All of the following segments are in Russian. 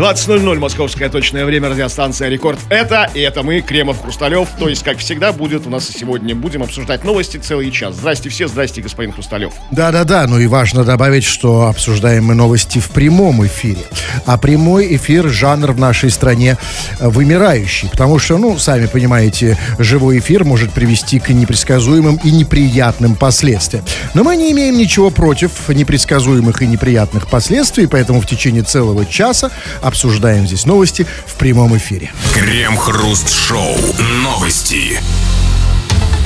20.00 московское точное время, радиостанция «Рекорд». Это, и это мы, Кремов, Хрусталев. То есть, как всегда, будет у нас и сегодня. Будем обсуждать новости целый час. Здрасте все, здрасте, господин Хрусталев. Да-да-да, ну и важно добавить, что обсуждаем мы новости в прямом эфире. А прямой эфир – жанр в нашей стране вымирающий. Потому что, ну, сами понимаете, живой эфир может привести к непредсказуемым и неприятным последствиям. Но мы не имеем ничего против непредсказуемых и неприятных последствий, поэтому в течение целого часа обсуждаем здесь новости в прямом эфире. Крем-хруст-шоу. Новости.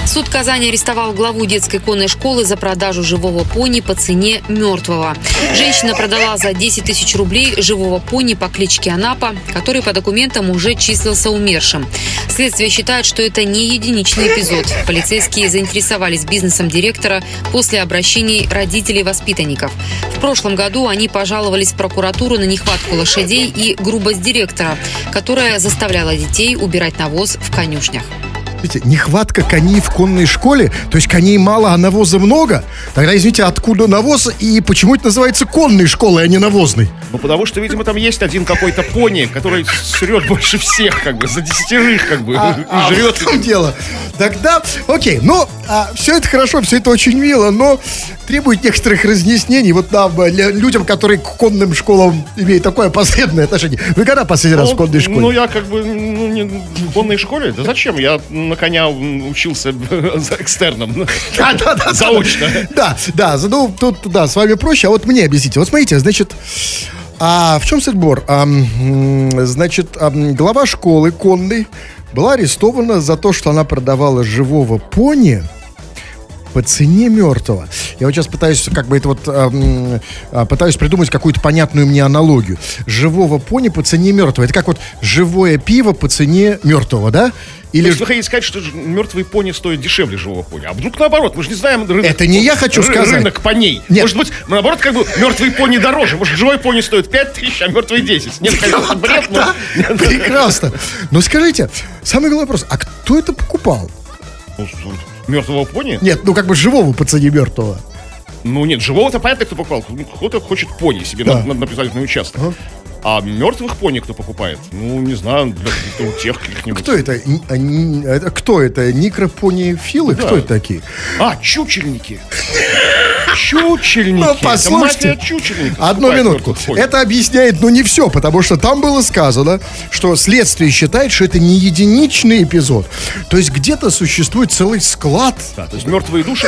Суд Казани арестовал главу детской конной школы за продажу живого пони по цене мертвого. Женщина продала за 10 тысяч рублей живого пони по кличке Анапа, который по документам уже числился умершим. Следствие считает, что это не единичный эпизод. Полицейские заинтересовались бизнесом директора после обращений родителей воспитанников. В прошлом году они пожаловались в прокуратуру на нехватку лошадей и грубость директора, которая заставляла детей убирать навоз в конюшнях. Видите, нехватка коней в конной школе, то есть коней мало, а навоза много. Тогда, извините, откуда навоз и почему это называется конной школой, а не навозной? Ну, потому что, видимо, там есть один какой-то пони, который срет больше всех, как бы, за десятерых, как бы, А, и а, жрет. в том дело. Тогда, окей, ну, а, все это хорошо, все это очень мило, но требует некоторых разъяснений. Вот нам, э, для- людям, которые к конным школам имеют такое посредственное отношение. Вы когда последний раз в конной школе? Ну, я как бы, ну, не в конной школе. Да зачем? Я на коня учился за экстерном. Да, да, да. Заочно. Да, да, ну, тут, да, с вами проще, а вот мне объясните. Вот смотрите, значит, а в чем сетбор? значит, ам, глава школы конной была арестована за то, что она продавала живого пони по цене мертвого. Я вот сейчас пытаюсь, как бы это вот, ам, а, пытаюсь придумать какую-то понятную мне аналогию. Живого пони по цене мертвого. Это как вот живое пиво по цене мертвого, да? То Или есть вы хотите сказать, что мертвый пони стоит дешевле живого пони? А вдруг наоборот? Мы же не знаем рынок. Это не я хочу сказать. Рынок поней. Нет. Может быть, наоборот, как бы мертвый пони дороже. Может, живой пони стоит 5 тысяч, а мертвый 10. Нет, конечно, бред, но... Прекрасно. Но скажите, самый главный вопрос, а кто это покупал? Мертвого пони? Нет, ну как бы живого по цене мертвого. Ну нет, живого-то понятно, кто покупал. Кто-то хочет пони себе Да. написать на участок. А мертвых пони кто покупает? Ну, не знаю, для, для тех каких-нибудь. Кто это? А, это кто это? Никропонифилы? Да. Кто это такие? А, чучельники. Чучельники. Ну, послушайте. Одну минутку. Это объясняет, но не все, потому что там было сказано, что следствие считает, что это не единичный эпизод. То есть где-то существует целый склад. Да, то есть мертвые души,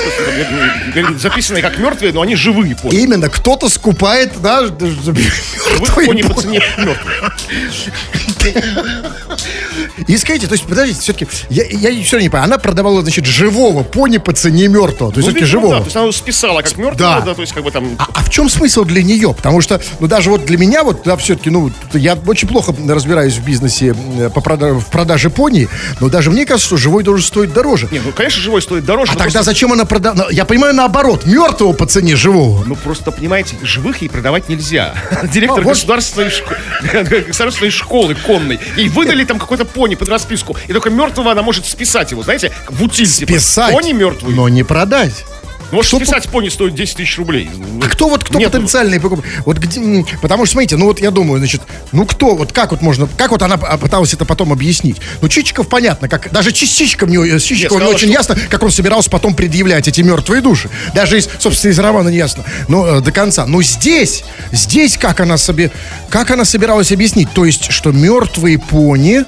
э, записанные как мертвые, но они живые. Именно кто-то скупает, да, мертвые по цене мертвых. И скажите, то есть, подождите, все-таки, я, я все не понимаю, она продавала, значит, живого пони по цене мертвого, то есть, Ну, все-таки живого. Да, то есть она его списала как мертвого, Да. да. то есть как бы там... А, а в чем смысл для нее? Потому что, ну, даже вот для меня, вот, да, все-таки, ну, я очень плохо разбираюсь в бизнесе э, по прода- в продаже пони, но даже мне кажется, что живой должен стоить дороже. Не, ну, конечно, живой стоит дороже. А тогда просто- зачем она продала? Я понимаю, наоборот, мертвого по цене живого. Ну, просто, понимаете, живых ей продавать нельзя. Директор А, вот- государственной, шко- государственной школы конной. Ей выдали там какой-то пони под расписку. И только мертвого она может списать его, знаете, в утиль. типа. Писать, Пони мертвый. но не продать. Может, что списать пони стоит 10 тысяч рублей. Ну, А кто вот, кто Нет, потенциальный покупатель? Вот где, потому что, смотрите, ну вот я думаю, значит, ну кто, вот как вот можно, как вот она а, пыталась это потом объяснить? Ну, Чичиков понятно, как, даже частичка мне, э, сказала, не очень что- ясно, как он собирался потом предъявлять эти мертвые души. Даже из, собственно, из романа не ясно, но э, до конца. Но здесь, здесь как она себе, как она собиралась объяснить? То есть, что мертвые пони,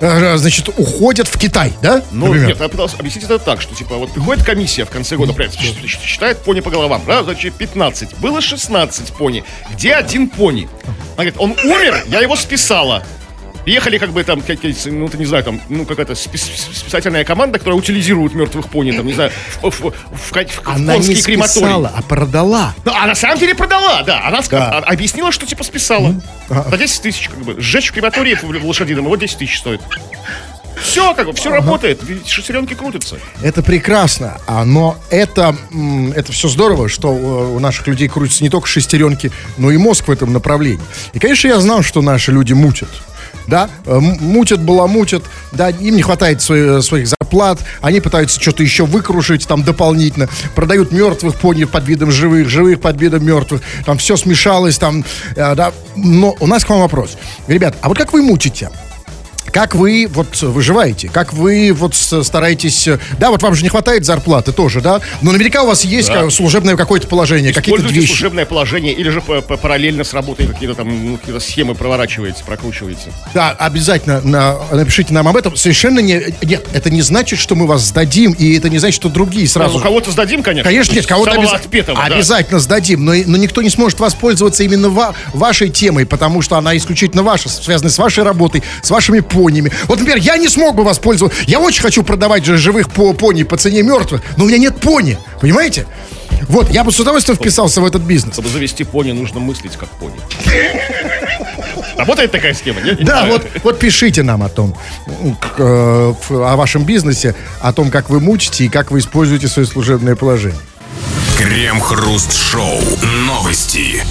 э, значит, уходят в Китай, да? Ну, например? нет, я пытался объяснить это так, что, типа, вот приходит комиссия в конце года, щ- считает пони по головам, да, значит, 15. Было 16 пони. Где один пони? Она говорит, он умер, я его списала. Ехали как бы там, какие-то, ну, ты не знаю, там, ну, какая-то спасательная команда, которая утилизирует мертвых пони, там, не знаю, в, в, в, в, Она не списала, а продала. Ну, а на самом деле продала, да. Она Да. а- объяснила, что типа списала. За 10 тысяч, как бы. Сжечь в крематории в лошадином, вот 10 тысяч стоит. Все, как бы, все работает. Шестеренки крутятся. Это прекрасно, а, но это, это все здорово, что э, у наших людей крутятся не только шестеренки, но и мозг в этом направлении. И, конечно, я знал, что наши люди мутят. Да, э, мутят, баламутят, да, им не хватает свои- своих зарплат, они пытаются что-то еще выкрушить там дополнительно, продают мертвых пони под видом живых, живых под видом мертвых, там все смешалось, там, э, да, но у нас к вам вопрос. Ребят, а вот как вы мутите? Как вы вот выживаете? Как вы вот стараетесь... э, Да, вот вам же не хватает зарплаты тоже, да? Но наверняка у вас есть Да. служебное какое-то положение, какие-то вещи. служебное положение или же п- параллельно с работой какие-то там ну, какие-то схемы проворачиваете, прокручиваете. Да, обязательно на- напишите нам об этом. Совершенно не... Нет, это не значит, что мы вас сдадим, и это не значит, что другие сразу... Ну, кого-то сдадим, конечно. Конечно, нет, кого-то обяза- отпетого, да. обязательно сдадим, но, но никто не сможет воспользоваться именно ва- вашей темой, потому что она исключительно ваша, связана с вашей работой, с вашими понями. Вот, например, я не смог бы воспользоваться, я очень хочу продавать же живых по пони по цене мертвых, но у меня нет пони, понимаете? Вот, я бы с удовольствием вписался в этот бизнес. Чтобы завести пони, нужно мыслить как пони. Работает такая схема, нет? Да, вот, вот пишите нам о том, к- э, о вашем бизнесе, о том, как вы мучите и как вы используете свое служебное положение. Крем-хруст-шоу. Новости.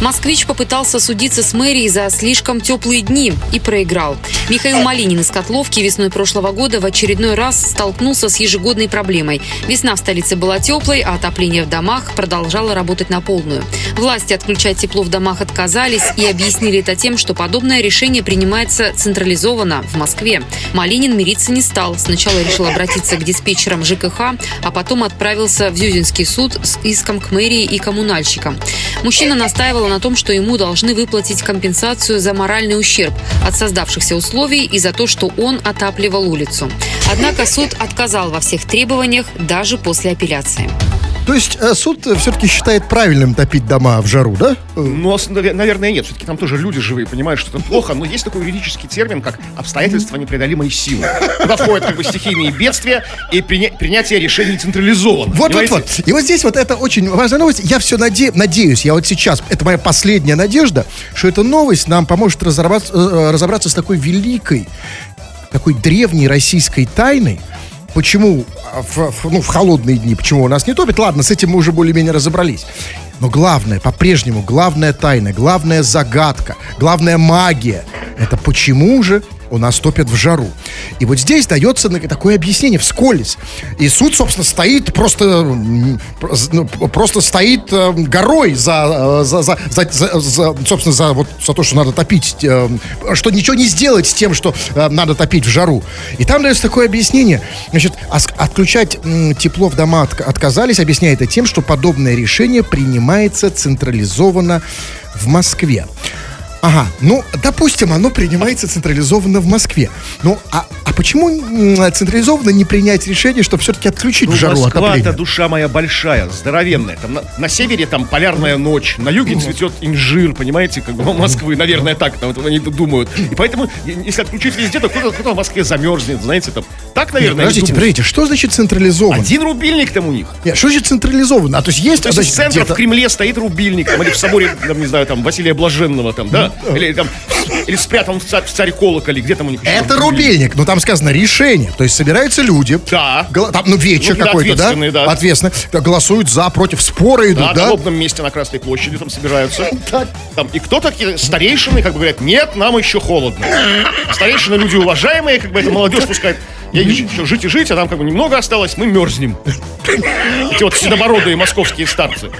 Москвич попытался судиться с мэрией за слишком теплые дни и проиграл. Михаил Малинин из Котловки весной прошлого года в очередной раз столкнулся с ежегодной проблемой. Весна в столице была теплой, а отопление в домах продолжало работать на полную. Власти отключать тепло в домах отказались и объяснили это тем, что подобное решение принимается централизованно в Москве. Малинин мириться не стал. Сначала решил обратиться к диспетчерам ЖКХ, а потом отправился в Зюзинский суд с иском к мэрии и коммунальщикам. Мужчина настаивал на том, что ему должны выплатить компенсацию за моральный ущерб от создавшихся условий и за то, что он отапливал улицу. Однако суд отказал во всех требованиях даже после апелляции. То есть э, суд все-таки считает правильным топить дома в жару, да? Э, Ну, наверное, нет. Все-таки там тоже люди живые, понимают, что это плохо. Но есть такой юридический термин, как обстоятельства непреодолимой силы. Туда входят как бы стихийные бедствия и приня- принятие решений централизованно. Вот, вот, понимаете? вот. И вот здесь вот это очень важная новость. Я все наде- надеюсь, я вот сейчас, это моя последняя надежда, что эта новость нам поможет разобраться, э, разобраться с такой великой, такой древней российской тайной, Почему а, в, в- ну, в холодные дни, почему у нас не топит? Ладно, с этим мы уже более-менее разобрались. Но главное, по-прежнему, главная тайна, главная загадка, главная магия, это почему же у нас топят в жару. И вот здесь дается такое объяснение вскользь. И суд, собственно, стоит просто, ну, просто стоит э, горой за, э, за, за, за- за- за- собственно, за, вот, за то, что надо топить, э, что ничего не сделать с тем, что надо топить в жару. И там дается такое объяснение. Значит, отключать тепло в дома отк- отказались, объясняет это тем, что подобное решение принимается централизованно в Москве. Ага, ну, допустим, оно принимается централизованно в Москве. Ну, а, а почему централизованно не принять решение, чтобы все-таки отключить Ну, жару Москва-то душа моя большая, здоровенная. Там на, на севере там полярная ночь, на юге цветет инжир, понимаете, как бы у Москвы, наверное, так там вот они думают. И поэтому, если отключить везде, то кто-то, кто-то в Москве замерзнет, знаете, там. Так, наверное, они Подождите, подождите, что значит централизованно? Один рубильник там у них. Нет, что значит централизованно? А то есть есть, То есть значит, в центре в Кремле стоит рубильник, там, или в соборе, там, не знаю, там, Василия Блаженного, там, да? Или там, или спрятан в царь, в царь колоколе, где там у них Это рубильник, но там сказано решение. То есть собираются люди. Да. гла- Там, ну, вечер Ну, какой-то, да? да. Ответственно. Голосуют за, против, споры идут, Да, да? на лобном месте на Красной площади там собираются. Там, и кто такие старейшины, как бы говорят, нет, нам еще холодно. Старейшины люди уважаемые, как бы это молодежь пускает. Я еще жить и жить, а нам как бы немного осталось, мы мерзнем. Эти вот седобородые московские старцы.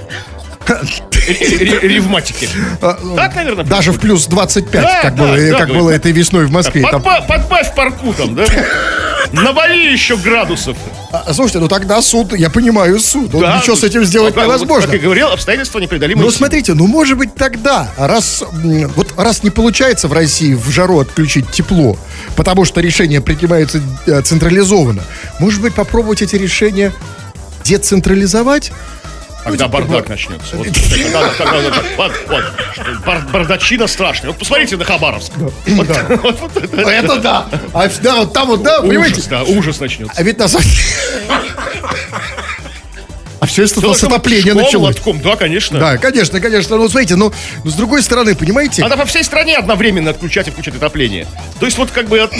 Ре- ре- Ревматики. Так, наверное, Даже в плюс 25, Да, как, было, этой весной в Москве. Подбавь парку там, да? Навали еще градусов. А, слушайте, ну тогда суд, я понимаю суд. Да, ничего с этим сделать невозможно. Как я говорил, обстоятельства непреодолимые. Ну, смотрите, ну, может быть, тогда, раз, вот раз не получается в России в жару отключить тепло, потому что решение принимается э, централизованно, может быть, попробовать эти решения децентрализовать? Когда Ну, бардак начнется. Вот, когда- когда- когда- вот, вот, бар- бардачина страшная. Вот посмотрите на Хабаровск. Вот- вот- вот это- Это да. А, да, вот там вот, да, понимаете? Ужас, да, ужас начнется. А ведь на самом А все это с отопления началось. лотком, да, конечно. Да, конечно, конечно. Ну, смотрите, ну, ну, с другой стороны, понимаете? Надо по всей стране одновременно отключать и включать отопление. То есть вот как бы от,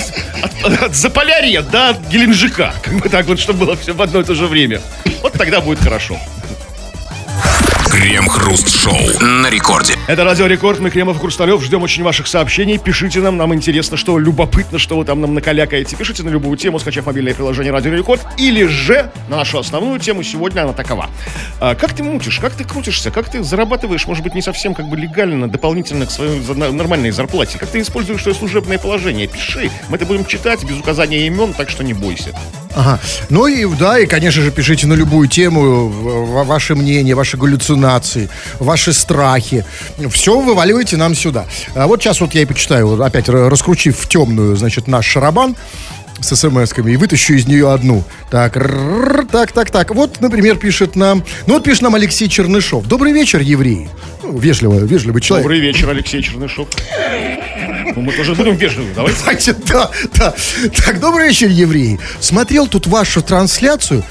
от- от Заполярья до Геленджика. Как бы так вот, чтобы было все в одно и то же время. Вот тогда будет хорошо. Крем-хруст-шоу на рекорде. Это Радио Рекорд, мы Кремов Хрусталев. Ждем очень ваших сообщений. Пишите нам, нам интересно, что любопытно, что вы там нам накалякаете. Пишите на любую тему, скачав мобильное приложение Радио Рекорд. Или же на нашу основную тему сегодня она такова. А, как ты мутишь, как ты крутишься, как ты зарабатываешь, может быть, не совсем как бы легально, дополнительно к своей нормальной зарплате? Как ты используешь свое служебное положение? Пиши. Мы это будем читать без указания имен, так что не бойся. Ага. Ну и да, и, конечно же, пишите на любую тему ваше мнение, ваши галлюцинации, ваши страхи. Все вываливайте нам сюда. А вот сейчас вот я и почитаю, опять ра- раскручив в темную, значит, наш шарабан с смс-ками и вытащу из нее одну. Так, рррр, так, так, так. Вот, например, пишет нам... Ну вот пишет нам Алексей Чернышов. Добрый вечер, евреи. Ну, вежливо, вежливый человек. Добрый вечер, Алексей Чернышов. Ну, мы тоже будем вежливы, давай. Давайте, да, да. Так, добрый вечер, евреи. Смотрел тут вашу трансляцию,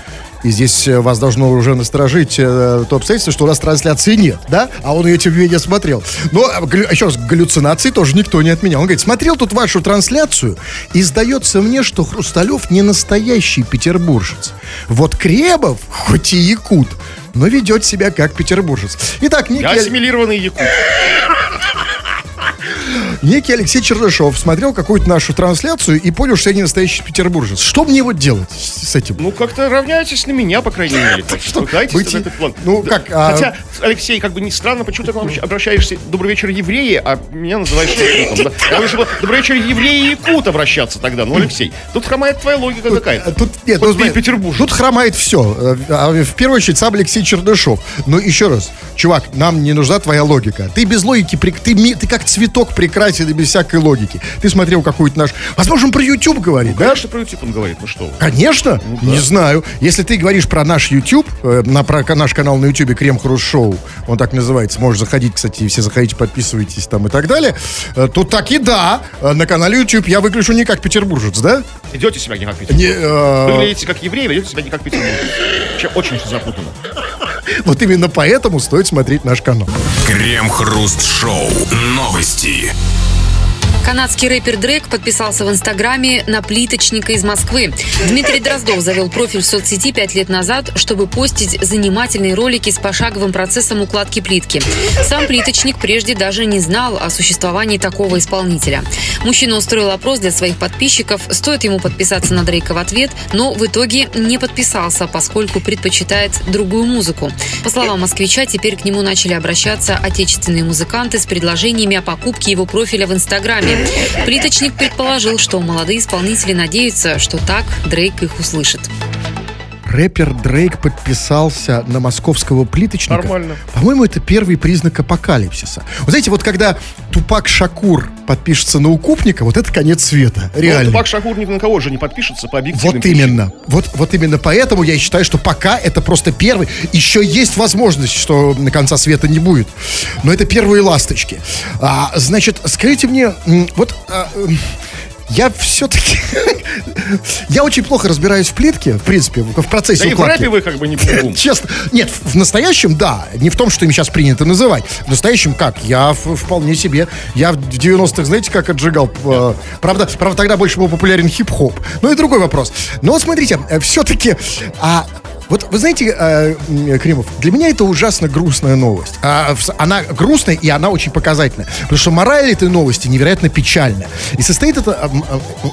и здесь э, вас должно уже насторожить э, то обстоятельство, что у нас трансляции нет, да? А он ее, тем не менее, смотрел. Но, э, еще раз, галлюцинации тоже никто не отменял. Он говорит, смотрел тут вашу трансляцию, и сдается мне, что Хрусталев не настоящий петербуржец. Вот Кребов, хоть и якут, но ведет себя как петербуржец. Итак, некий... Я ассимилированный якут. Некий Алексей Чернышов смотрел какую-то нашу трансляцию и понял, что я не настоящий петербуржец. Что мне вот делать с этим? Ну, как-то равняйтесь на меня, по крайней мере. Так что быть на этот план. ну, как, а- Хотя, Алексей, как бы не странно, почему ты к нам обращаешься «Добрый вечер, евреи», а меня называешь якутом. Я бы «Добрый вечер, евреи и якут» обращаться тогда. Ну, Алексей, тут хромает твоя логика какая-то. Тут, нет, ну, петербуржец. Тут хромает все. В первую очередь сам Алексей Чернышов. Но еще раз, чувак, нам не нужна твоя логика. Ты без логики, ты, ты как цветок прекрасен и без всякой логики. Ты смотрел какой-то наш... Возможно, он про YouTube говорит, да? Конечно, про YouTube он говорит, ну что вы. Конечно, не знаю. Если ты говоришь про наш YouTube, э, на про наш канал на YouTube Крем Хруст Шоу, он так называется, можешь заходить, кстати, все заходите, подписывайтесь там и так далее, э, то так и да, э, на канале YouTube я выгляжу не как петербуржец, да? Ведете себя не как петербуржец. Не, э, Выглядите как евреи, ведете себя не как петербуржец. Вообще очень все запутано. вот именно поэтому стоит смотреть наш канал. Крем-хруст-шоу. Новости. Канадский рэпер Дрейк подписался в Инстаграме на плиточника из Москвы. Дмитрий Дроздов завел профиль в соцсети пять лет назад, чтобы постить занимательные ролики с пошаговым процессом укладки плитки. Сам плиточник прежде даже не знал о существовании такого исполнителя. Мужчина устроил опрос для своих подписчиков, стоит ему подписаться на Дрейка в ответ, но в итоге не подписался, поскольку предпочитает другую музыку. По словам москвича, теперь к нему начали обращаться отечественные музыканты с предложениями о покупке его профиля в Инстаграме. Плиточник предположил, что молодые исполнители надеются, что так Дрейк их услышит. Рэпер Дрейк подписался на московского плиточника. Нормально. По-моему, это первый признак апокалипсиса. Вы знаете, вот когда Тупак Шакур подпишется на укупника, вот это конец света. Реально. Ну, Тупак Шахур ни на кого же не подпишется по объективным Вот причинам. именно. Вот, вот именно поэтому я считаю, что пока это просто первый. Еще есть возможность, что на конца света не будет. Но это первые ласточки. А, значит, скажите мне, вот а, я все-таки... я очень плохо разбираюсь в плитке, в принципе, в, процессе Да и в укладки. рэпе вы как бы не бум Честно. Нет, в настоящем, да. Не в том, что им сейчас принято называть. В настоящем как? Я вполне себе. Я в 90-х, знаете, как отжигал. э, Правда, правда, тогда больше был популярен хип-хоп. Ну и другой вопрос. Но вот смотрите, все-таки... А, вот вы знаете, э, Кремов, для меня это ужасно грустная новость. А, в- она грустная и она очень показательная. Потому что мораль этой новости невероятно печальная. И состоит эта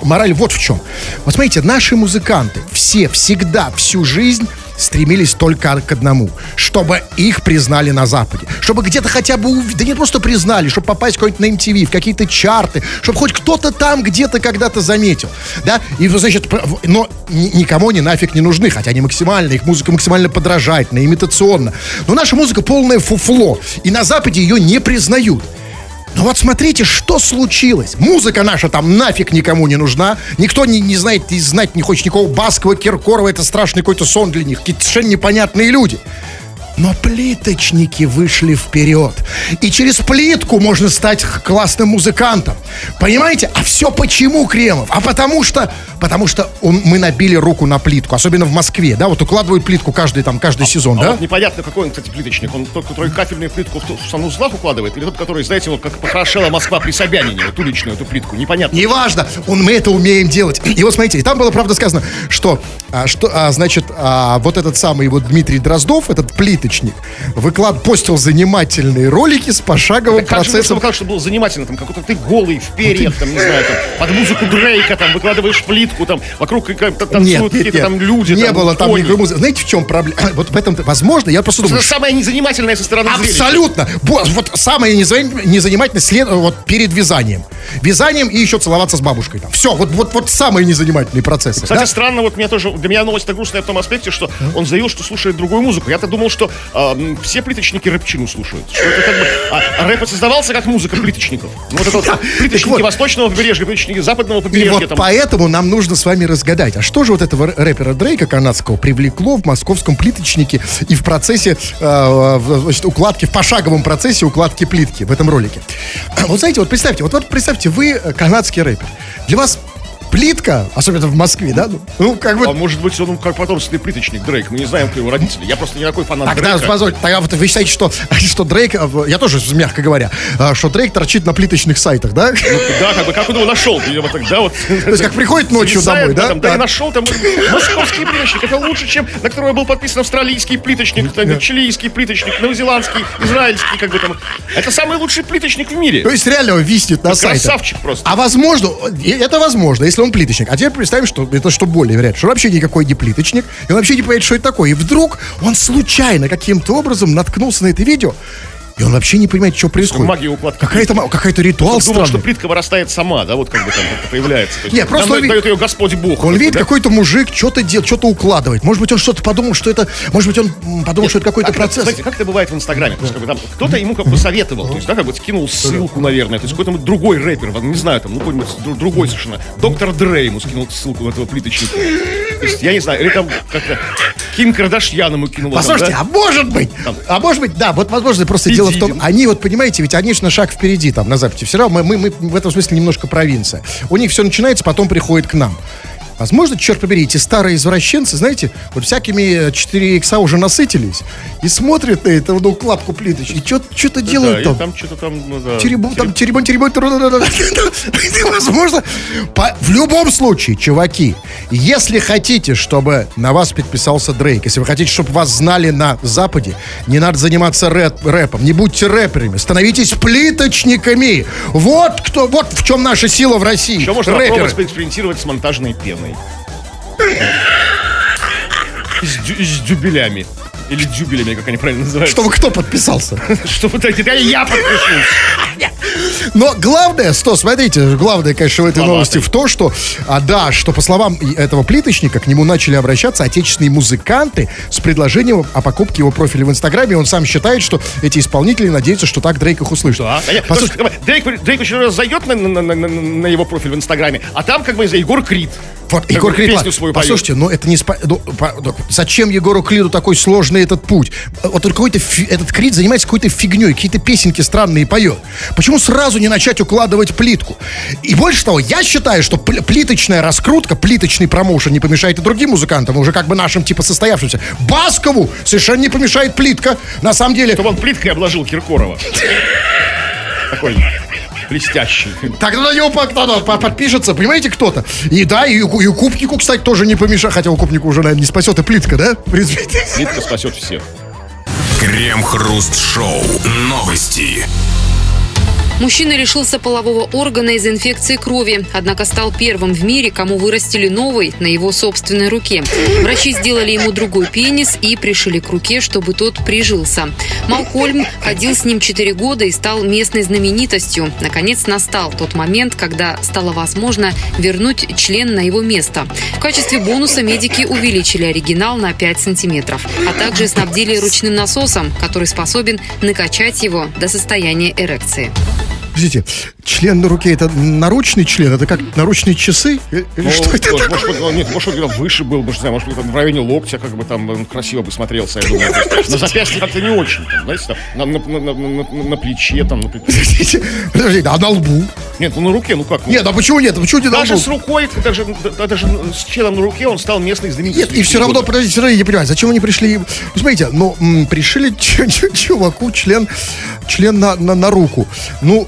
мораль вот в чем. Вот смотрите, наши музыканты все, всегда, всю жизнь стремились только к одному, чтобы их признали на Западе, чтобы где-то хотя бы, ув- да не просто признали, чтобы попасть какой-нибудь на MTV, в какие-то чарты, чтобы хоть кто-то там где-то когда-то заметил, да, и, значит, но ни- никому они нафиг не нужны, хотя они максимально, их музыка максимально подражательная, имитационна, но наша музыка полное фуфло, и на Западе ее не признают. Но вот смотрите, что случилось. Музыка наша там нафиг никому не нужна. Никто не, не знает и знать не хочет никого Баскова, Киркорова. Это страшный какой-то сон для них. Какие-то совершенно непонятные люди. Но плиточники вышли вперед. И через плитку можно стать классным музыкантом. Понимаете? А все почему, Кремов? А потому что, потому что он, мы набили руку на плитку. Особенно в Москве. Да, вот укладывают плитку каждый, там, каждый сезон, А да? вот непонятно, какой он, кстати, плиточник. Он тот, который кафельную плитку в, в санузлах укладывает, или тот, который, знаете, вот как похорошела Москва при Собянине, вот уличную эту плитку. Непонятно. Неважно, он, мы это умеем делать. И вот смотрите, там было, правда, сказано, что, а, что а, значит, а, вот этот самый вот Дмитрий Дроздов, этот плит, плиточник, выклад постил занимательные ролики с пошаговым Так как процессом. чтобы, как, чтобы было занимательно, там, какой-то ты голый, в перьях, там, не знаю, там, под музыку Дрейка, там, выкладываешь плитку, там, вокруг как-то танцуют какие-то там люди. Не там, было там никакой музыки. Знаете, в чем проблема? Вот в этом, возможно, я просто думаю, Это самое незанимательное со стороны зрелища. Абсолютно. Бо- Вот самое неза- незанимательное след вот перед вязанием. Вязанием и еще целоваться с бабушкой. Там. Все, вот, вот, вот самые незанимательные процессы. Кстати, да? странно, вот мне тоже, для меня новость грустная в том аспекте, что он заявил, что слушает другую музыку. Я-то думал, что м, все плиточники рэпчину слушают. Что это как бы, а, а рэп создавался как музыка плиточников. Вот это вот плиточники вот. восточного побережья, плиточники западного И побережья. вот там. поэтому нам нужно с вами разгадать, а что же вот этого рэпера Дрейка канадского привлекло в московском плиточнике и в процессе э, значит, укладки, в пошаговом процессе укладки плитки в этом ролике. Вот знаете, вот представьте, вот, вот представьте, вы э, канадский рэпер. Для вас плитка, особенно в Москве, да, ну, ну, как бы А может быть, он как потомственный плиточник Дрейк. Мы не знаем, кто его родители. Я просто не такой фанат Тогда, Дрейка. позвольте, тогда вот вы считаете, что, что Дрейк, э, я тоже, мягко говоря, э, что Дрейк торчит на плиточных сайтах, да? Да, как бы как он его нашел? Видимо, тогда вот. То есть, как приходит ночью домой, да? Там, да, Да. и нашел там московский плиточник. Это лучше, чем на которого был подписан австралийский плиточник, там, чилийский плиточник, новозеландский, израильский, как бы там. Это самый лучший плиточник в мире. То есть реально он виснет на сайте. Красавчик просто. А возможно, это возможно, если он плиточник. А теперь представим, что это что более вероятно, что он вообще никакой не плиточник, и он вообще не понимает, что это такое. И вдруг он случайно каким-то образом наткнулся на это видео, и он вообще не понимает, что происходит. Магия укладки Какая-то, какой-то ритуал Думал, что странный. плитка вырастает сама, да, вот как бы там появляется. То есть Не, просто он ви- дает ее Господь Бог. Он видит, да? какой-то мужик что-то делает, что-то укладывает. Может быть, он что-то подумал, что это... Может быть, он подумал, что это какой-то Как это, процесс. Знаете, как это бывает в Инстаграме? То есть, как бы, там, кто-то ему как бы советовал, то есть, да, как бы скинул ссылку, наверное, то есть какой-то другой рэпер, не знаю, там, ну, какой-нибудь дру- другой совершенно, доктор Дрей ему скинул ссылку на этого плиточника. То есть, я не знаю, или там как-то Ким Кардашьян ему кинул. там, Послушайте, да? а может быть, а может быть, да, вот возможно, просто И дело в том, Дидин. они вот, понимаете, ведь они же на шаг впереди там на Западе. Все равно мы, мы, мы в этом смысле немножко провинция. У них все начинается, потом приходит к нам. Возможно, черт побери, эти старые извращенцы, знаете, вот всякими 4 икса уже насытились и смотрят на эту ну, укладку плиточки, и что-то Да, делают и там. там что-то там, ну, да. Теребу, там теребон, теребон, теребон. Возможно, по- в любом случае, чуваки, если хотите, чтобы на вас подписался Дрейк, если вы хотите, чтобы вас знали на Западе, не надо заниматься рэп- рэпом, не будьте рэперами, становитесь плиточниками. Вот кто, вот в чем наша сила в России. Еще можно Рэперы. попробовать поэкспериментировать с монтажной пеной. И с, дю- с дюбелями. Или дюбелями, как они правильно называются. Чтобы кто подписался. Чтобы я подпишусь. Но главное, что, смотрите, главное, конечно, в этой новости в том, что, а, да, что по словам этого плиточника, к нему начали обращаться отечественные музыканты с предложением о покупке его профиля в Инстаграме. Он сам считает, что эти исполнители надеются, что так Дрейк их услышит. Да, что, Дрейк, Дрейк еще раз зайдет на, на- на- на- его профиль в Инстаграме, а там как бы за Егор Крид. Вот, Егор Крид, послушайте, ну это не... спа- ну, по- ну, зачем Егору Криду такой сложный этот путь? Вот только какой-то этот Крид занимается какой-то фигней, какие-то песенки странные поет. Почему сразу не начать укладывать плитку? И больше того, я считаю, что пл- плиточная раскрутка, плиточный промоушен не помешает и другим музыкантам, уже как бы нашим типа состоявшимся. Баскову совершенно не помешает плитка. На самом деле, Чтобы он плиткой обложил Киркорова. Такой блестящий. Тогда на него по- подпишется, понимаете, кто-то. И да, и, у- и Купнику, кстати, тоже не помешает. Хотя у Купнику уже, наверное, не спасет и плитка, да? Плитка спасет всех. Крем-хруст-шоу. Новости. Мужчина лишился полового органа из инфекции крови, однако стал первым в мире, кому вырастили новый на его собственной руке. Врачи сделали ему другой пенис и пришили к руке, чтобы тот прижился. Малкольм ходил с ним 4 года и стал местной знаменитостью. Наконец настал тот момент, когда стало возможно вернуть член на его место. В качестве бонуса медики увеличили оригинал на 5 сантиметров, а также снабдили ручным насосом, который способен накачать его до состояния эрекции. Подождите, член на руке это наручный член? Это как наручные часы? Э, Или Ну, что это может, такое? может, быть, нет, может, он выше был, может, знаю, может, там в районе локтя, как бы там он красиво бы смотрелся, я думаю. На запястье как-то не очень, там, знаете, там, на, на, на- на- на- плече, там, на плече. Подождите, подождите, а на лбу? Нет, ну на руке, ну как? ну, Нет, а почему нет? Почему не на Даже с рукой, даже, да- даже с челом на руке он стал местной знаменитостью. Нет, и все равно, подождите, все равно я не понимаю, зачем они пришли? Ну, смотрите, ну, пришили чуваку член, член на, на, на руку. Ну,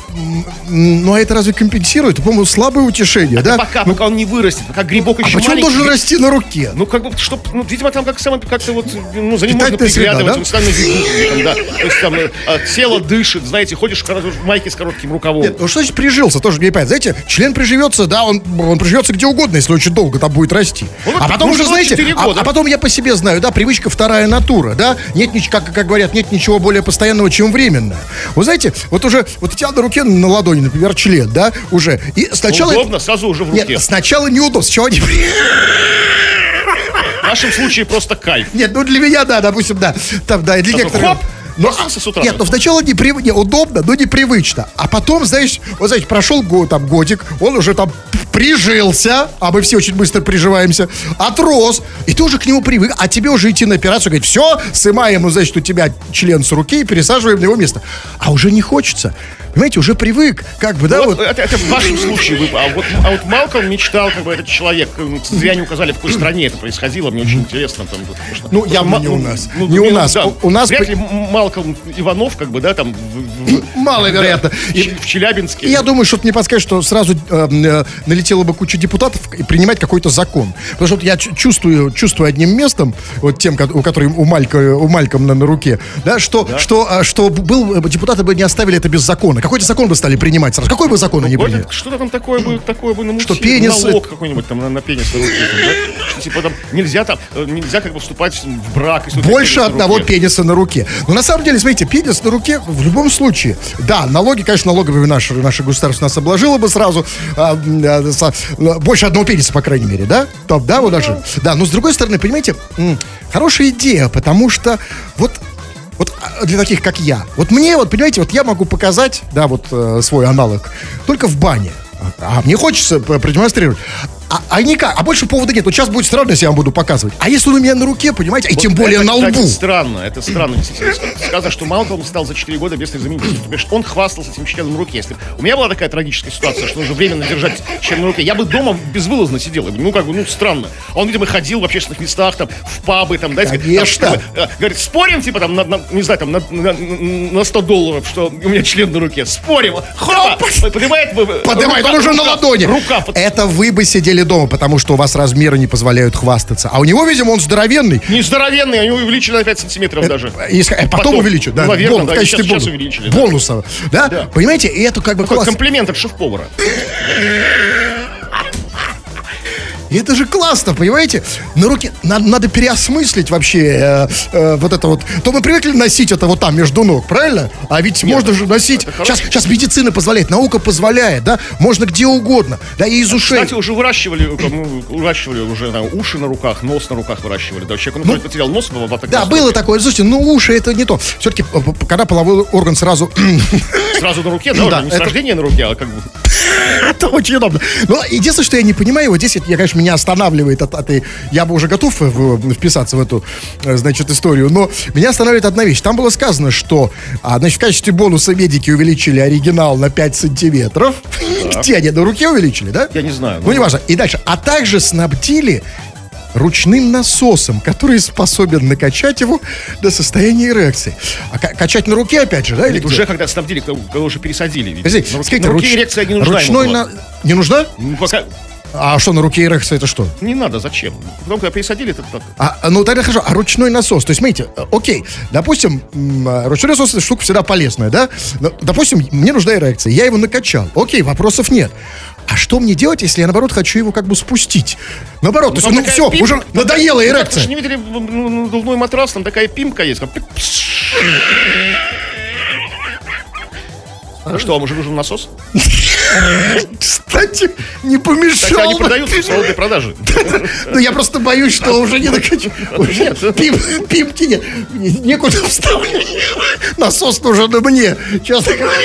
ну а это разве компенсирует? По-моему, слабое утешение, да? Пока, пока он не вырастет, пока грибок А еще почему он должен расти на руке? Ну, как бы, чтоб, ну, видимо, там как само, как-то вот, ну, за ним можно Питательная среда, приглядывать, да? он да. То есть там э, тело дышит, знаете, ходишь в майке с коротким рукавом. Нет, ну что значит прижился, тоже не понятно. Знаете, член приживется, да, он, он приживется где угодно, если очень долго там будет расти. Ну, вот а потом уже, знаете, 4 а, а потом я по себе знаю, да, привычка вторая натура, да, нет, нич- как, как говорят, нет ничего более постоянного, чем временное. Вы знаете, вот уже, вот у тебя на руке, на ладони, например, член, да, уже, и сначала... Удобно, сразу уже в руке. Нет, сначала неудобно, с чего они... В нашем случае просто кайф. Нет, ну для меня, да, допустим, да. Там, да, и для некоторых... хоп, Но, проснулся с утра. нет, ну сначала не, удобно, но непривычно. А потом, знаешь, вот знаете, прошел год, там, годик, он уже там прижился, а мы все очень быстро приживаемся, отрос, и ты уже к нему привык, а тебе уже идти на операцию, говорить, все, сымаем, ну, значит, у тебя член с руки и пересаживаем на его место. А уже не хочется. Понимаете, уже привык, как бы, да, Вот, вот. это, это в вашем случае вы, а вот, а вот Малкольм мечтал, как бы этот человек, зря не указали, в какой стране это происходило, мне очень интересно. Там, что- Ну, явно Ма- не у нас. ну, Не у ну, нас. да, У- у нас Вряд при- ли М- Малкольм Иванов, как бы, да, там в, Маловероятно. в И- Ч- в Челябинске. Я думаю, что ты мне подскажешь, что сразу э, э, налетела бы куча депутатов и принимать какой-то закон. Потому что вот я чу- чувствую, чувствую одним местом, вот тем, у которых у Малька, у Мальком на, на руке, да, что, что, э, что был, э, депутаты бы не оставили это без закона. Какой-то закон бы стали принимать сразу. Какой бы закон они Вот приняли? это Что-то там такое бы, такое бы намутили. Что пенис- Налог какой-нибудь там на, на пенис на руке. там, да? Что типа там нельзя там, нельзя как бы вступать в брак. Больше одного руке. пениса на руке. Но на самом деле, смотрите, пенис на руке в любом случае. Да, налоги, конечно, налоговые наши, наше государство нас обложило бы сразу. а, м, а, со- больше одного пениса, по крайней мере, да? Там, да, вот даже. Да, но с другой стороны, понимаете, хорошая идея, потому что вот вот а, для таких, как я. Вот мне, вот, понимаете, вот я могу показать, да, вот э, свой аналог только в бане. А, а мне хочется продемонстрировать. А, а никак, а больше повода нет. Вот сейчас будет странно, если я вам буду показывать. А если он у меня на руке, понимаете, и тем Вот более это, на лбу. странно, это странно. Сказано, что Малкольм стал за 4 года без знаменитостью. То бишь, он хвастался этим членом в руке. Если бы у меня была такая трагическая ситуация, что нужно временно держать член на руке, я бы дома безвылазно сидел. Ну, как бы, ну, странно. А он, видимо, ходил в общественных местах, там, в пабы, там, да, Конечно. там, бы, э, говорит, спорим, типа, там, на, на- не знаю, там, на, на, на 100 долларов, что у меня член на руке. Спорим. Хопа! Поднимает, Поднимает, он уже на ладони. Рука Это вы бы сидели дома, потому что у вас размеры не позволяют хвастаться. А у него, видимо, он здоровенный. Не здоровенный, они увеличили на 5 сантиметров даже. И ска- э, потом, Потом. увеличат, да, наверное, бонус, да, в качестве сейчас- сейчас бонуса. увеличили, да. бонуса. Да? Да. Понимаете, и это как бы Такой классно. комплимент от шеф-повара. И это же классно, понимаете? На руке надо, надо переосмыслить вообще э, э, вот это вот. То мы привыкли носить это вот там между ног, правильно? А ведь можно же носить. Сейчас, сейчас медицина позволяет, наука позволяет, да? Можно где угодно, да, и из ушей. Кстати, уже выращивали, э, ну, выращивали уже там, уши на руках, нос на руках выращивали. Да, человек, ну, потерял нос, в в- Да, было такое. Слушайте, ну уши это не то. Все-таки, когда половой орган сразу Сразу на руке, да, Да, не с это- рождения на руке, а как бы... Это очень удобно. Но единственное, что я не понимаю, вот здесь, я, конечно, меня останавливает от этой... Я бы уже готов вписаться в эту, э, значит, историю, но меня останавливает одна вещь. Там было сказано, что, а, значит, в качестве бонуса медики увеличили оригинал на 5 сантиметров. Где они? На руке увеличили, да? Я не знаю. Ну, не важно. И дальше. А также снабдили ручным насосом, который способен накачать его до состояния эрекции. А ка- качать на руке, опять же, да? Или уже когда снабдили, когда, уже пересадили. видимо. Подождите, на руке, скажите, на руке руч- эрекция не нужна ручной на... Не нужна? Ну, пока... А что на руке эрекция это что? Не надо, зачем? Потом, когда пересадили, это... это- А, а, ну тогда хорошо, а ручной насос? То есть, смотрите, э, окей, допустим, а, ручной насос это штука всегда полезная, да? Но, допустим, мне нужна эрекция, я его накачал. Окей, вопросов нет. А что мне делать, если я, наоборот, хочу его как бы спустить? Наоборот, то есть, ну все, пимка- уже там надоела так- эрекция. Вы же не видели ну, надувной матрас, там такая пимка есть. как А что, вам уже нужен насос? Кстати, не Кстати, помешал они бы. продаются в свободной продаже. Ну, я просто боюсь, что уже не накачу. Уже пим- пимки нет. Не- Некуда вставлять. Насос нужен и мне. Честно говоря.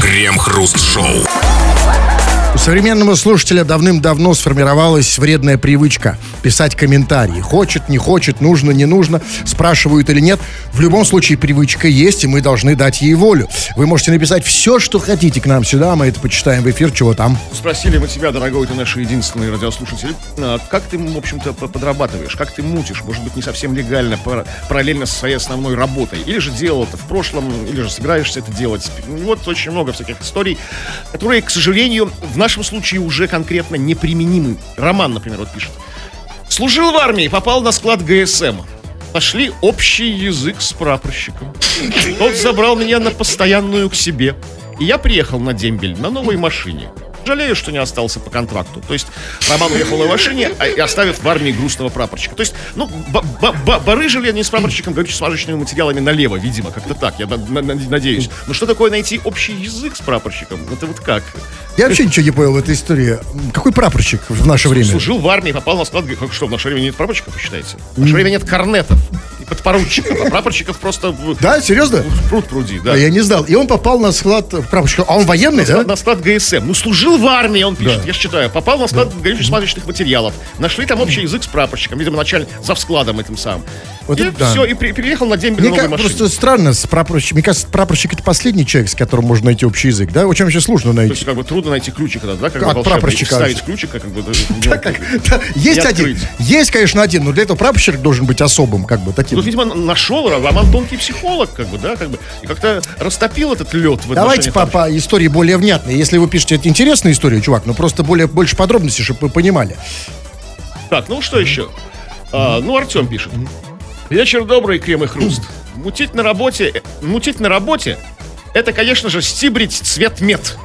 Крем-хруст-шоу. Современного слушателя давным-давно сформировалась вредная привычка писать комментарии. Хочет, не хочет, нужно, не нужно, спрашивают или нет. В любом случае привычка есть, и мы должны дать ей волю. Вы можете написать все, что хотите к нам сюда, мы это почитаем в эфир, чего там. Спросили мы тебя, дорогой ты наш единственный радиослушатель, а как ты, в общем-то, подрабатываешь, как ты мутишь, может быть, не совсем легально, пара- параллельно со своей основной работой, или же делал это в прошлом, или же собираешься это делать. Вот очень много всяких историй, которые, к сожалению, в нашем случае уже конкретно неприменимы. Роман, например, вот пишет. Служил в армии, попал на склад ГСМ. Нашли общий язык с прапорщиком. Тот забрал меня на постоянную к себе. И я приехал на дембель на новой машине. Жалею, что не остался по контракту. То есть Роман уехал на машине, а- и оставив в армии грустного прапорщика. То есть, ну, барыжили они с прапорщиком горюче-смазочными материалами налево, видимо, как-то так, я на- на- на- надеюсь. Но что такое найти общий язык с прапорщиком? Это вот как? Я вообще ничего не понял в этой истории. Какой прапорщик в наше время? Служил в армии, попал на склад. Как что, в наше время нет прапорщиков, вы считаете? В наше время нет корнетов и подпоручиков, а прапорщиков просто Да, серьезно? пруд пруди, да. А я не знал. И он попал на склад прапорщика. А он военный, да? На склад ГСМ. Ну, служил в армии, он пишет, я ж читаю. Попал на склад горюче-смазочных материалов. Нашли там общий язык с прапорщиком, видимо, начальник, за складом этим самым. Вот и это да. все, и при- переехал на дембель Мне на новой машине. просто странно с прапорщиком. Мне кажется, прапорщик это последний человек, с которым можно найти общий язык, да? Очень вообще сложно То найти. есть, как бы трудно найти ключик, когда, да, как От волшебный, прапорщика. ставить ключик, а как бы... да, Да, да, есть один, есть, конечно, один, но для этого прапорщик должен быть особым, как бы таким. Ну, видимо, нашел, Роман тонкий психолог, как бы, да, как бы, и как-то растопил этот лед Давайте по, по истории более внятной. Если вы пишете это интересная история, чувак, но просто более больше подробностей, чтобы вы понимали. Так, ну что еще? А, ну, Артем пишет. Вечер добрый, крем и хруст. Мутить на работе, э, мутить на работе, это, конечно же, стибрить цвет мед.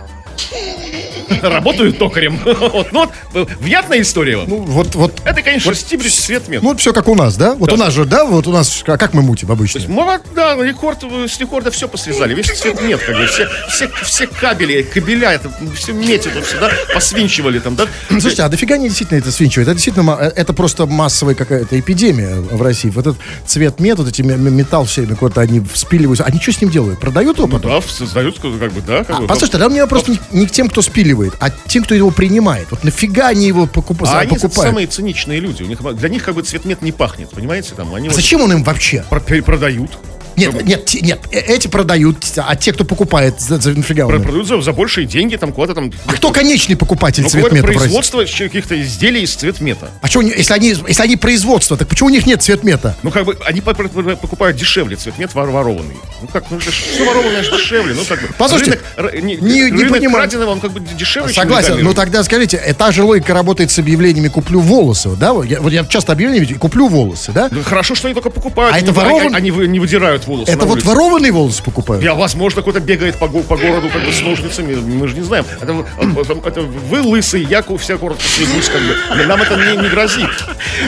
Работаю токарем. Вот, ну вот, внятная история. Ну, вот, вот, Это, конечно, стибрить цвет мед. ну, вот все как у нас, да? Вот Да. у нас же, да, вот у нас, как как мы мутим обычно? Ну, вот, да, рекорд, с рекорда все посрезали, весь цвет мед, как бы, все, все, все кабели, кабеля, это все это все, да, посвинчивали там, да. Слушайте, а дофига не действительно это свинчивает? Это действительно, э, это просто массовая какая-то эпидемия в России. Вот этот цвет мед, вот эти металл все время куда-то они спиливаются. Они что с ним делают? Продают его потом? Да, создают, как бы, да, как А, бы. послушайте, тогда у меня вопрос не, не к тем, кто спиливает, а тем, кто его принимает. Вот нафига они его покуп- А за- они покупают? самые циничные люди. У них, для них как бы цвет мед не пахнет, понимаете? Там, они А вот зачем он им вообще? продают. Нет, нет, те- нет, э- эти продают, а те, кто покупает, за, за им? Продают за, за большие деньги, там куда-то там... А кто конечный покупатель Ну, цветмета производство каких-то изделий из цветмета. А что, если они, если они производство, так почему у них нет цветмета? Ну, как бы, они по- по- по- покупают дешевле цветмет вор- ворованный. Ну, как, ну, все ворованное дешевле. Ну, как бы, Послушайте, рынок, не, не- не рынок понимаю. краденого, он как бы дешевле, Согласен, ну тогда скажите, э, та же логика работает с объявлениями «куплю волосы», да? Вот я, вот я часто объявления видел, «куплю волосы», да? Ну, Хорошо, что они только покупают. А они, это они- ворован- Они, вы- не выдирают волосы Это вот ворованные волосы покупают? Я, возможно, кто-то бегает по, по городу как бы с ножницами, мы же не знаем. Это, вы- это- это вы лысый, я вся коротко стригусь, как бы. Нам это не, не грозит.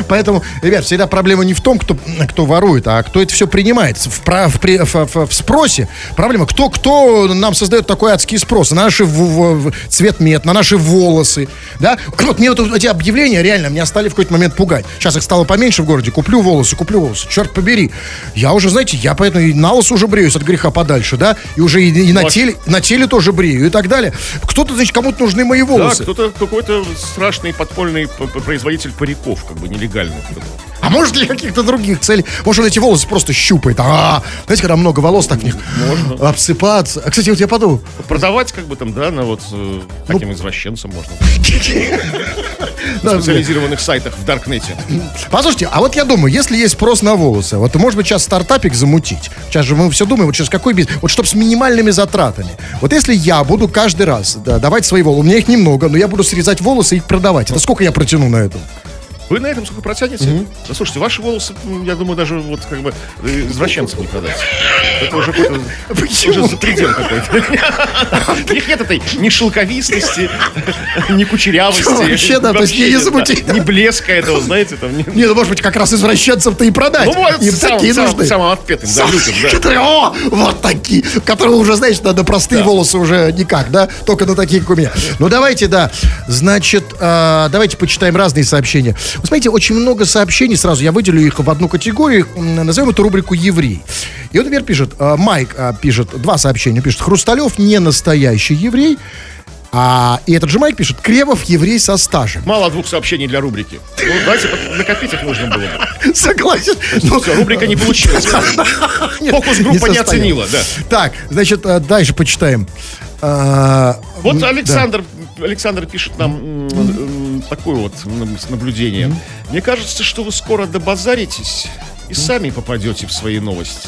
Поэтому, ребят, всегда проблема не в том, кто, кто ворует, а кто это все принимает. В, про- в, при- в- в- в спросе проблема, кто, кто нам создает такой адский спрос на наши в- в- цвет мед, на наши волосы, да? Вот мне вот эти объявления реально меня стали в какой-то момент пугать. Сейчас их стало поменьше в городе. Куплю волосы, куплю волосы. Черт побери. Я уже, знаете, я поэтому и на лысо уже бреюсь от греха подальше, да? И уже и, и на, теле, на теле тоже брею и так далее. Кто-то, значит, кому-то нужны мои Да, волосы. кто-то какой-то страшный подпольный производитель париков, как бы нелегальных. А может для каких-то других целей? Может, он эти волосы просто щупает? А, знаете, когда много волос, так в них Можно. обсыпаться. А, кстати, вот я подумал, Продавать, как бы там, да, на вот Ну, э, таким извращенцам можно. На специализированных сайтах в Даркнете. послушайте, а вот я думаю, если есть спрос на волосы, вот может быть сейчас стартапик замутить. Сейчас же мы все думаем, вот сейчас какой бизнес, вот чтобы с минимальными затратами. Вот если я буду каждый раз да, давать свои волосы, у меня их немного, но я буду срезать волосы и их продавать. Это сколько я протяну на этом? Вы на этом сколько протянете? Да слушайте, ваши волосы, я думаю, даже вот как бы э, извращенцам не продать. Это уже какой-то уже за предел какой-то. У них нет этой ни шелковистости, ни кучерявости. Вообще, да, то есть не да, Ни блеска этого, знаете, там. Не, ну может быть как раз извращенцам-то и продать. Ну вот, Им такие нужны. самым отпетым, да. Которые, о, вот такие, которые уже, знаешь, на, на простые волосы уже никак, да, только на такие, как у меня. Ну, давайте, да, значит, э, давайте почитаем разные сообщения. Вы смотрите, очень много сообщений, сразу я выделю их в одну категорию, назовем эту рубрику «Еврей». И вот, например, пишет, э, Майк э, пишет, два сообщения, пишет, Хрусталев не настоящий еврей, А, и этот же Майк пишет, Кремов еврей со стажем. Мало двух сообщений для рубрики. Ну, давайте накопить их нужно было. бы. Согласен. Ну, все, рубрика не получилась. Нет, Фокус-группа не оценила, да. Так, значит, э, дальше почитаем. А, Вот Александр, Александр пишет нам такое вот наблюдение. Мне кажется, что вы скоро добазаритесь и сами попадете в свои новости.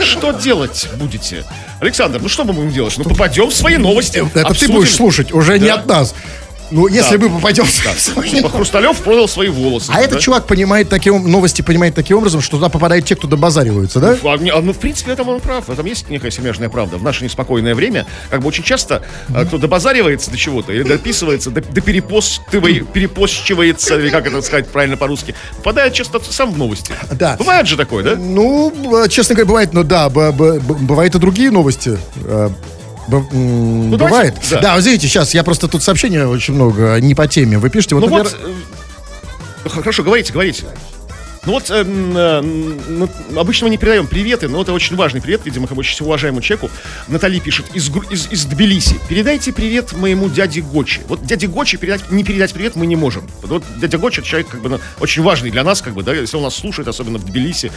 Что делать будете? Александр, ну что мы будем делать? Ну попадем в свои новости. Это ты обсудим. будешь слушать, уже не Да. от нас. Ну, если Да. мы попадем в свои Типа Хрусталев продал свои волосы. А этот да? чувак понимает таким, новости понимает таким образом, что туда попадают те, кто добазариваются, да? А, не- а, ну, в принципе, это он прав. Этом есть некая семяжная правда. В наше неспокойное время, как бы очень часто а, кто добазаривается до чего-то, или дописывается, до, до перепостчивается, или как это сказать правильно по-русски, попадает часто сам в новости. Да. Бывает же такое, да? Ну, честно говоря, бывает, ну да, бывают и другие новости. Б- Ну, бывает. давайте, да. Да, вот видите, сейчас я просто тут сообщения очень много не по теме. Вы пишете, вот, Ну например, вот, э, хорошо, говорите, говорите. Ну вот, эм, э, ну, обычно мы не передаем приветы, но это очень важный привет, видимо, бы очень уважаемому человеку. Натали пишет из, из, из Тбилиси. Передайте привет моему дяде Гочи. Вот дяде Гочи передать, не передать привет мы не можем. Вот дядя Гочи это человек как бы ну, очень важный для нас, как бы, да, если он нас слушает, особенно в Тбилиси.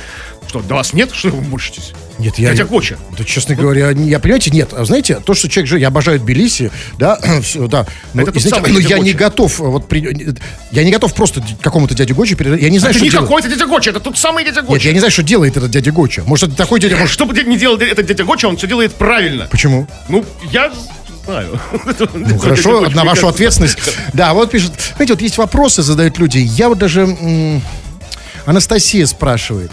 Что, до вас нет? Что вы мучитесь? Нет, я... Дядя Гоча. Да, честно говоря, не- я, понимаете, нет. А Знаете, то, что человек же, я обожаю Тбилиси, да, все, да. Но, Это тот извините, самый но я не Гоча. готов, э, вот, при- я не готов просто какому-то дяде Гочи передать. Я не знаю, Это что не какой-то дядя Гоча, это тот самый дядя Нет, Гоча. я не знаю, что делает этот дядя Гоча. Может, это такой дядя Гоча? Что бы не делал этот дядя Гоча, он все делает правильно. Почему? Ну, я знаю. Ну, хорошо, на вашу ответственность. Да, вот пишет. Знаете, вот есть вопросы, задают люди. Я вот даже... Анастасия спрашивает.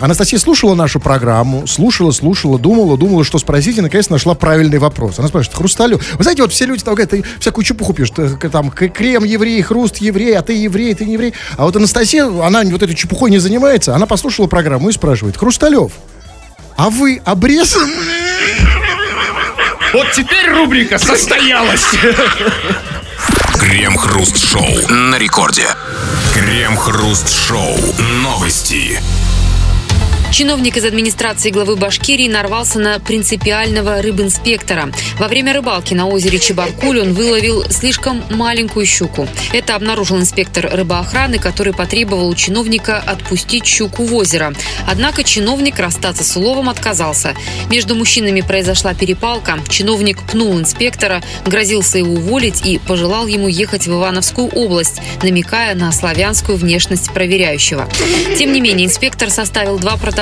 Анастасия слушала нашу программу, слушала, слушала, думала, думала, что спросить, и наконец нашла правильный вопрос. Она спрашивает, Хрусталю, вы знаете, вот все люди там говорят, ты всякую чепуху пишут, там, крем еврей, хруст еврей, а ты еврей, ты не еврей. А вот Анастасия, она вот этой чепухой не занимается, она послушала программу и спрашивает, Хрусталев, а вы обрезаны? Вот теперь рубрика состоялась. Крем-хруст-шоу на рекорде. Крем-хруст-шоу. Новости. Чиновник из администрации главы Башкирии нарвался на принципиального рыбинспектора. Во время рыбалки на озере Чебаркуль он выловил слишком маленькую щуку. Это обнаружил инспектор рыбоохраны, который потребовал у чиновника отпустить щуку в озеро. Однако чиновник расстаться с уловом отказался. Между мужчинами произошла перепалка. Чиновник пнул инспектора, грозился его уволить и пожелал ему ехать в Ивановскую область, намекая на славянскую внешность проверяющего. Тем не менее, инспектор составил два протокола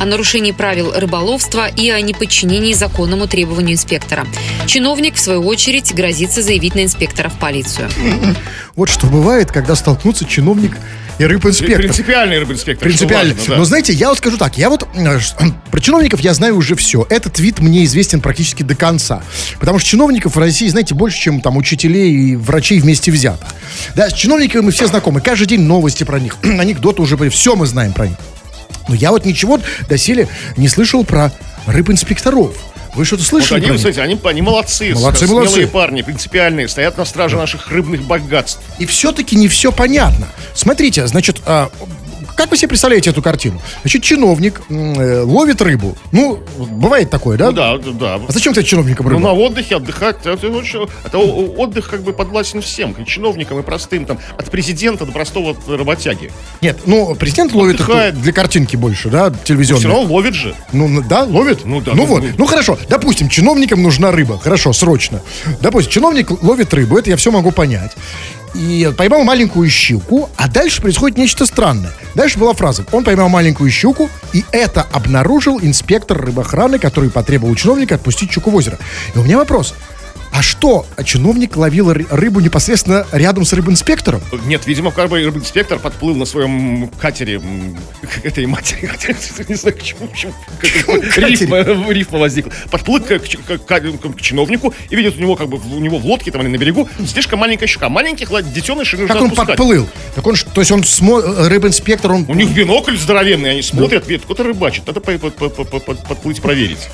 о нарушении правил рыболовства и о неподчинении законному требованию инспектора. Чиновник, в свою очередь, грозится заявить на инспектора в полицию. Вот что бывает, когда столкнутся чиновник и рыбинспектор. Принципиальный рыбинспектор. Принципиально. что важно, да. Но знаете, я вот скажу так, я вот э, ш- про чиновников я знаю уже все. Этот вид мне известен практически до конца. Потому что чиновников в России, знаете, больше, чем там учителей и врачей вместе взятых. Да, с чиновниками мы все знакомы. Каждый день новости про них, анекдоты уже, все мы знаем про них. Но я вот ничего доселе не слышал про рыбинспекторов. Вы что-то Вот слышали? они, про них? смотрите, они, они молодцы. Молодцы, смелые молодцы. парни, принципиальные, стоят на страже наших рыбных богатств. И все-таки не все понятно. Смотрите, значит, а, как вы себе представляете эту картину? Значит, чиновник э, ловит рыбу. Ну, бывает такое, да? Ну да, да. А зачем, кстати, чиновникам Ну, рыба? на отдыхе отдыхать. Это, очень- это отдых как бы подвластен всем. И чиновникам, и простым. Там, от президента до простого работяги. Нет, ну, президент ловит Отдыхает. для картинки больше, да, телевизионной. Все равно ловит же. Ну, ну, да, ловит? Ну да, Ну ну, вот, ну. ну хорошо, допустим, чиновникам нужна рыба, хорошо, срочно. Допустим, чиновник ловит рыбу, это я все могу понять. И поймал маленькую щуку, а дальше происходит нечто странное. Дальше была фраза, он поймал маленькую щуку, и это обнаружил инспектор рыбоохраны, который потребовал чиновника отпустить щуку в озеро. И у меня вопрос, а что, а чиновник ловил ры- рыбу непосредственно рядом с рыбинспектором? Нет, видимо, как бы инспектор подплыл на своем катере к этой матери. Не знаю, к чему, к чему, Катере? рифма, рифма возникла. Подплыл к, к к- к- чиновнику и видит у него как бы у него в лодке там или на берегу слишком маленькая щука. Маленьких детенышей нужно Как он отпускать. подплыл? Так он, то есть он смо- рыбинспектор, он У них бинокль здоровенный, они смотрят, видят, кто-то рыбачит. Надо по- по- по- по- подплыть проверить.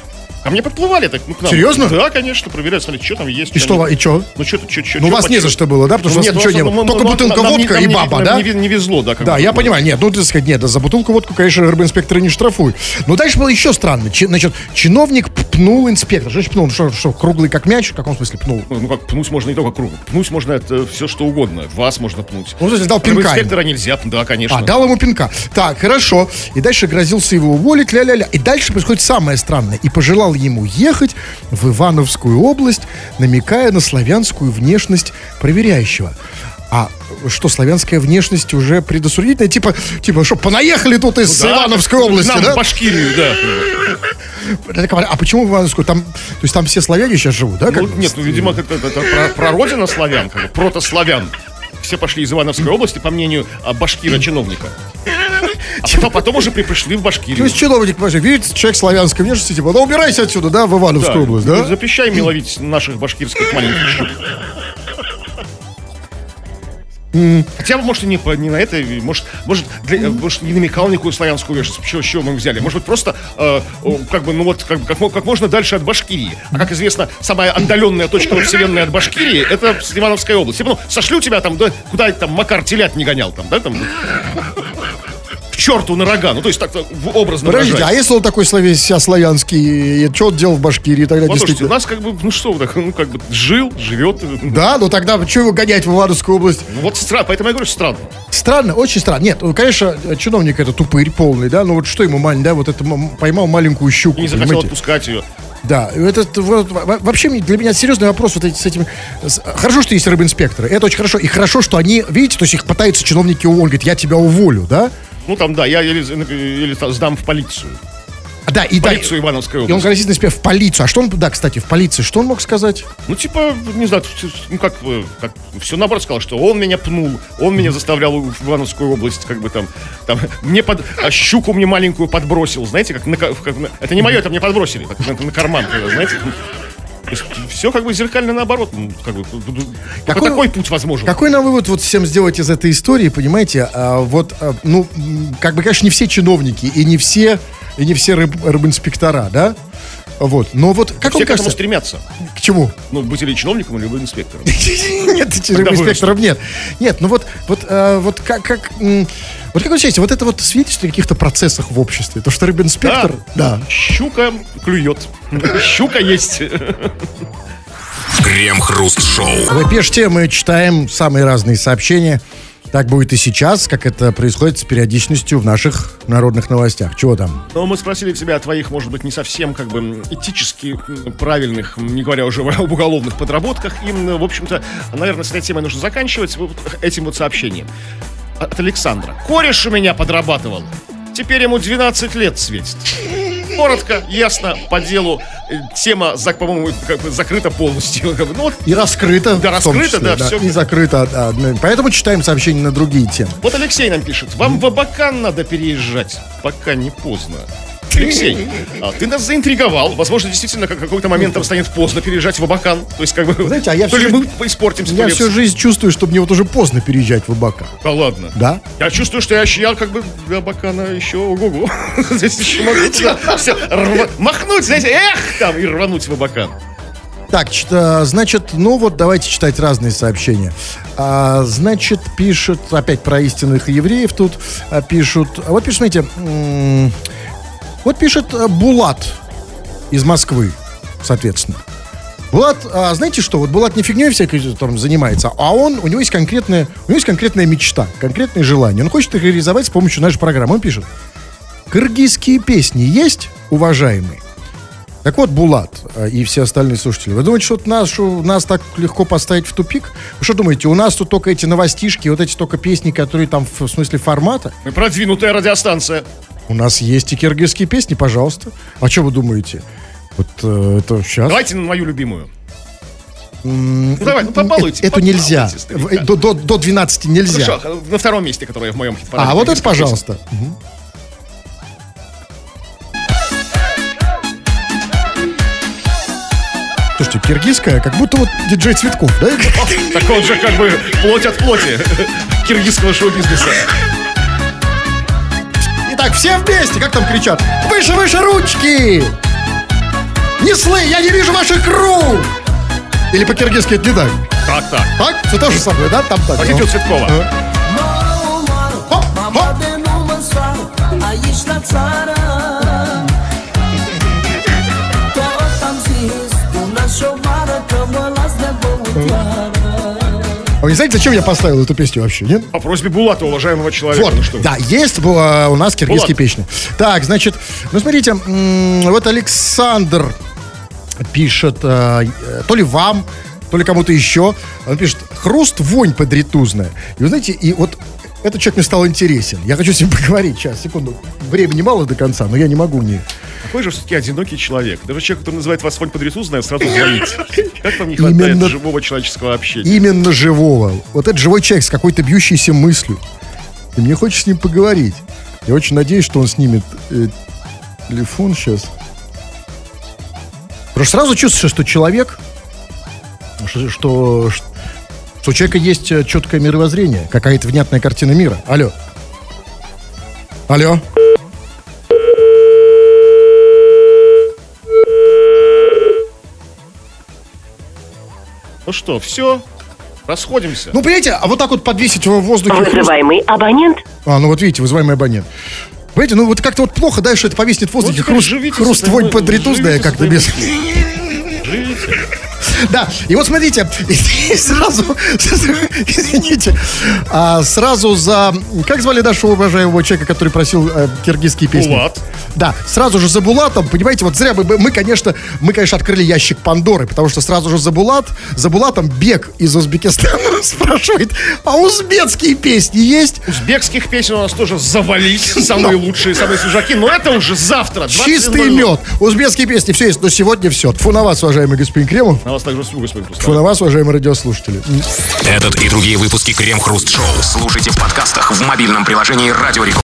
А мне подплывали так, ну, к нам. Серьезно? Да, конечно, проверяют, смотреть, что там есть. И что нет. и что? Ну, что-то, что, что, Ну, у вас не за что было, да? Потому что у вас ничего не было. Только бутылка водка и баба, да? Не, везло, да. как Да, я понимаю, нет, ну, так сказать, нет, за бутылку водку, конечно, рыбоинспекторы не штрафуют. Но дальше было еще странно. Чи- значит, чиновник пнул инспектор. Что значит пнул? Ну, Что, что, круглый как мяч? В каком смысле пнул? Ну, ну как, пнуть можно не только круг. Пнуть можно это все, что угодно. Вас можно пнуть. Ну, дал пинка инспектора нельзя, да, конечно. А, дал ему пинка. Так, хорошо. И дальше грозился его уволить, ля-ля-ля. И дальше происходит самое странное. И пожелал ему ехать в Ивановскую область, намекая на славянскую внешность проверяющего. А что, славянская внешность уже предосудительная? Типа, типа, что, понаехали тут из Да, Ивановской области, нам да? в Башкирию, да. А почему в Ивановскую? Там, то есть там все славяне сейчас живут, да? Ну, нет, ну, видимо, это, это- это про, прародина славян, протославян. Все пошли из Ивановской области, по мнению а, башкира-чиновника. А потом, уже при- пришли в То Башкирию. есть чиновник, понимаешь, видит человек славянской внешности, типа, да убирайся отсюда, да, в Ивановскую область, да? Запрещай мне ловить наших башкирских маленьких щук. Хотя, может, и не, не на это, может, может, для- может, не намекал никакую славянскую вещь, с чего, чего мы взяли. Может быть, просто, э, как бы, ну вот, как, как, как можно дальше от Башкирии. А как известно, самая отдаленная точка во вселенной от Башкирии, это Ивановская область. Типа, ну, сошлю тебя там, да, куда там Макар телят не гонял, там, да, там, черту на рога. Ну, то есть, так в образно Подождите, а если он такой себя славянский, что он делал в Башкирии тогда Вот, слушайте, у действительно? нас как бы, ну что, вы так, ну как бы жил, живет. Да, ну тогда что его гонять в Ивановскую область? Ну вот странно, поэтому я говорю, странно. Странно, очень странно. Нет, ну, конечно, чиновник это тупырь полный, да, но вот что ему маленький, да, вот это поймал маленькую щуку, И не захотел понимаете? отпускать ее. Да, этот вот, во- вообще для меня серьезный вопрос вот эти, с этим. Хорошо, что есть рыбинспекторы, это очень хорошо. И хорошо, что они, видите, то есть их пытаются чиновники уволить, говорит, я тебя уволю, да? Ну там, да, я или, или сдам в полицию. А, Да, и да, Полицию Ивановской и он области. грозит на себя в полицию. А что он, да, кстати, в полиции, что он мог сказать? Ну, типа, не знаю, ну как, как все наоборот сказал, что он меня пнул, он меня заставлял в Ивановскую область, как бы там, там, мне под, а щуку мне маленькую подбросил, знаете, как, на, ка- как на- это не мое, это мне подбросили, так, на, на карман, знаете. Все как бы зеркально наоборот, ну, как бы, ду- только Какой- такой путь возможен. Какой нам вывод вот всем сделать из этой истории, понимаете? А, вот, а, ну, как бы, конечно, не все чиновники и не все, и не все рыб, рыбинспектора, да? Вот, но вот как Все вам к этому кажется, стремятся. к чему? Ну, быть или чиновником, или инспектором. Нет, Когда инспекторов нет. Нет, ну вот, вот, э, вот как, как, вот как вы считаете, вот это вот свидетельство о каких-то процессах в обществе, то, что рыбинспектор, да, Щука клюет. Щука есть. Крем-хруст-шоу. вы пишете, мы читаем самые разные сообщения. Так будет и сейчас, как это происходит с периодичностью в наших народных новостях. Чего там? Но мы спросили тебя о твоих, может быть, не совсем как бы этически правильных, не говоря уже об уголовных подработках. И, в общем-то, наверное, с этой темой нужно заканчивать вот этим вот сообщением. От Александра. Кореш у меня подрабатывал. Теперь ему 12 лет светит. Коротко, ясно, по делу. Э, Тема, по-моему, как бы закрыта полностью. Ну, вот И раскрыто. Да, раскрыто, числе, да, всё. И закрыто. да, ну, Поэтому читаем сообщения на другие темы. Вот Алексей нам пишет, вам в Абакан надо переезжать, пока не поздно. Алексей, а ты нас заинтриговал. Возможно, действительно, как какой-то момент там станет поздно переезжать в Абакан. То есть, как бы, Знаете, а я то ли мы испортимся, Я всю жизнь чувствую, что мне вот уже поздно переезжать в Абака. Да ладно. Да? Я чувствую, что я, я как бы до Абакана еще ого-го. Здесь еще могу туда рва- махнуть, знаете, эх, там, и рвануть в Абакан. Так, а, значит, ну вот давайте читать разные сообщения. А, значит, пишет, опять про истинных евреев тут а, пишут. Вот смотрите, м, вот пишет а, Булат из Москвы, соответственно. Булат, а, знаете что, вот Булат не фигней всякой там занимается, а он, у него есть конкретная, у него есть конкретная мечта, конкретное желание. Он хочет их реализовать с помощью нашей программы. Он пишет, кыргызские песни есть, уважаемые? Так вот, Булат э, и все остальные слушатели, вы думаете, что вот нас, так легко поставить в тупик? Вы что думаете, у нас тут только эти новостишки, вот эти только песни, которые там в смысле формата? Мы продвинутая радиостанция. У нас есть и киргизские песни, пожалуйста. А что вы думаете? Вот э, это сейчас... Давайте на мою любимую. Ну давай, ну побалуйте. это нельзя. побалуйте, старика. В- До, до, до 12 нельзя. Хорошо, на втором месте, которое в моем хит-параде. а, вот это, пожалуйста. Мгм. Слушайте, киргизская, как будто вот диджей Цветков, да? Так он же как бы плоть от плоти киргизского шоу-бизнеса. Итак, все вместе, как там кричат? Выше, выше ручки! Неслы, я не вижу ваших рук! Или по-киргизски это не так? Так, так. Так? Все то же самое, да? Там так. Хотите ну. у Цветкова? Хоп, хоп. А вы не знаете, зачем я поставил эту песню вообще, нет? По просьбе Булата, уважаемого человека. Вот, Ну что да, есть э, у нас киргизские Булат. песни. Так, значит, ну смотрите, вот Александр пишет, э, то ли вам, то ли кому-то еще, он пишет, хруст, вонь подритузная. И вы знаете, и вот этот человек мне стал интересен. Я хочу с ним поговорить. Сейчас, секунду. Времени мало до конца, но я не могу не... Какой же все-таки одинокий человек. Даже человек, который называет вас вонь подрисузная, сразу звоните. Как вам не хватает Именно- живого человеческого общения? Именно живого. Вот этот живой человек с какой-то бьющейся мыслью. И мне хочется с ним поговорить. Я очень надеюсь, что он снимет э, телефон сейчас. Потому что сразу чувствуешь, что человек, что, что, что у человека есть э, четкое мировоззрение, какая-то внятная картина мира. Алло. Алло. Ну что, все? Расходимся. Ну, понимаете, а вот так вот подвесить его в воздухе. хруст- Вызываемый абонент А, ну вот видите, вызываемый абонент. Понимаете, ну вот как-то вот плохо, да, что это повиснет в воздухе. Вот хруст, живите хруст подритузная живите со как-то без... Живите. Да, и вот смотрите, и сразу, извините, а сразу за, как звали нашего уважаемого человека, который просил э, киргизские песни? Булат. Да, сразу же за Булатом, понимаете, вот зря мы, мы, конечно, мы, конечно, открыли ящик Пандоры, потому что сразу же за Булат, за Булатом Бег из Узбекистана спрашивает, а узбекские песни есть? Узбекских песен у нас тоже завались. Самые лучшие, самые свежаки. Но это уже завтра. Чистый 21:00. мед. Узбекские песни, все есть, но сегодня все. Тфу на вас, уважаемый господин Кремов. На вас также всю, господин Тфу на вас, уважаемые радиослушатели. Этот и другие выпуски Крем Хруст Шоу слушайте в подкастах в мобильном приложении Радио Рекорд.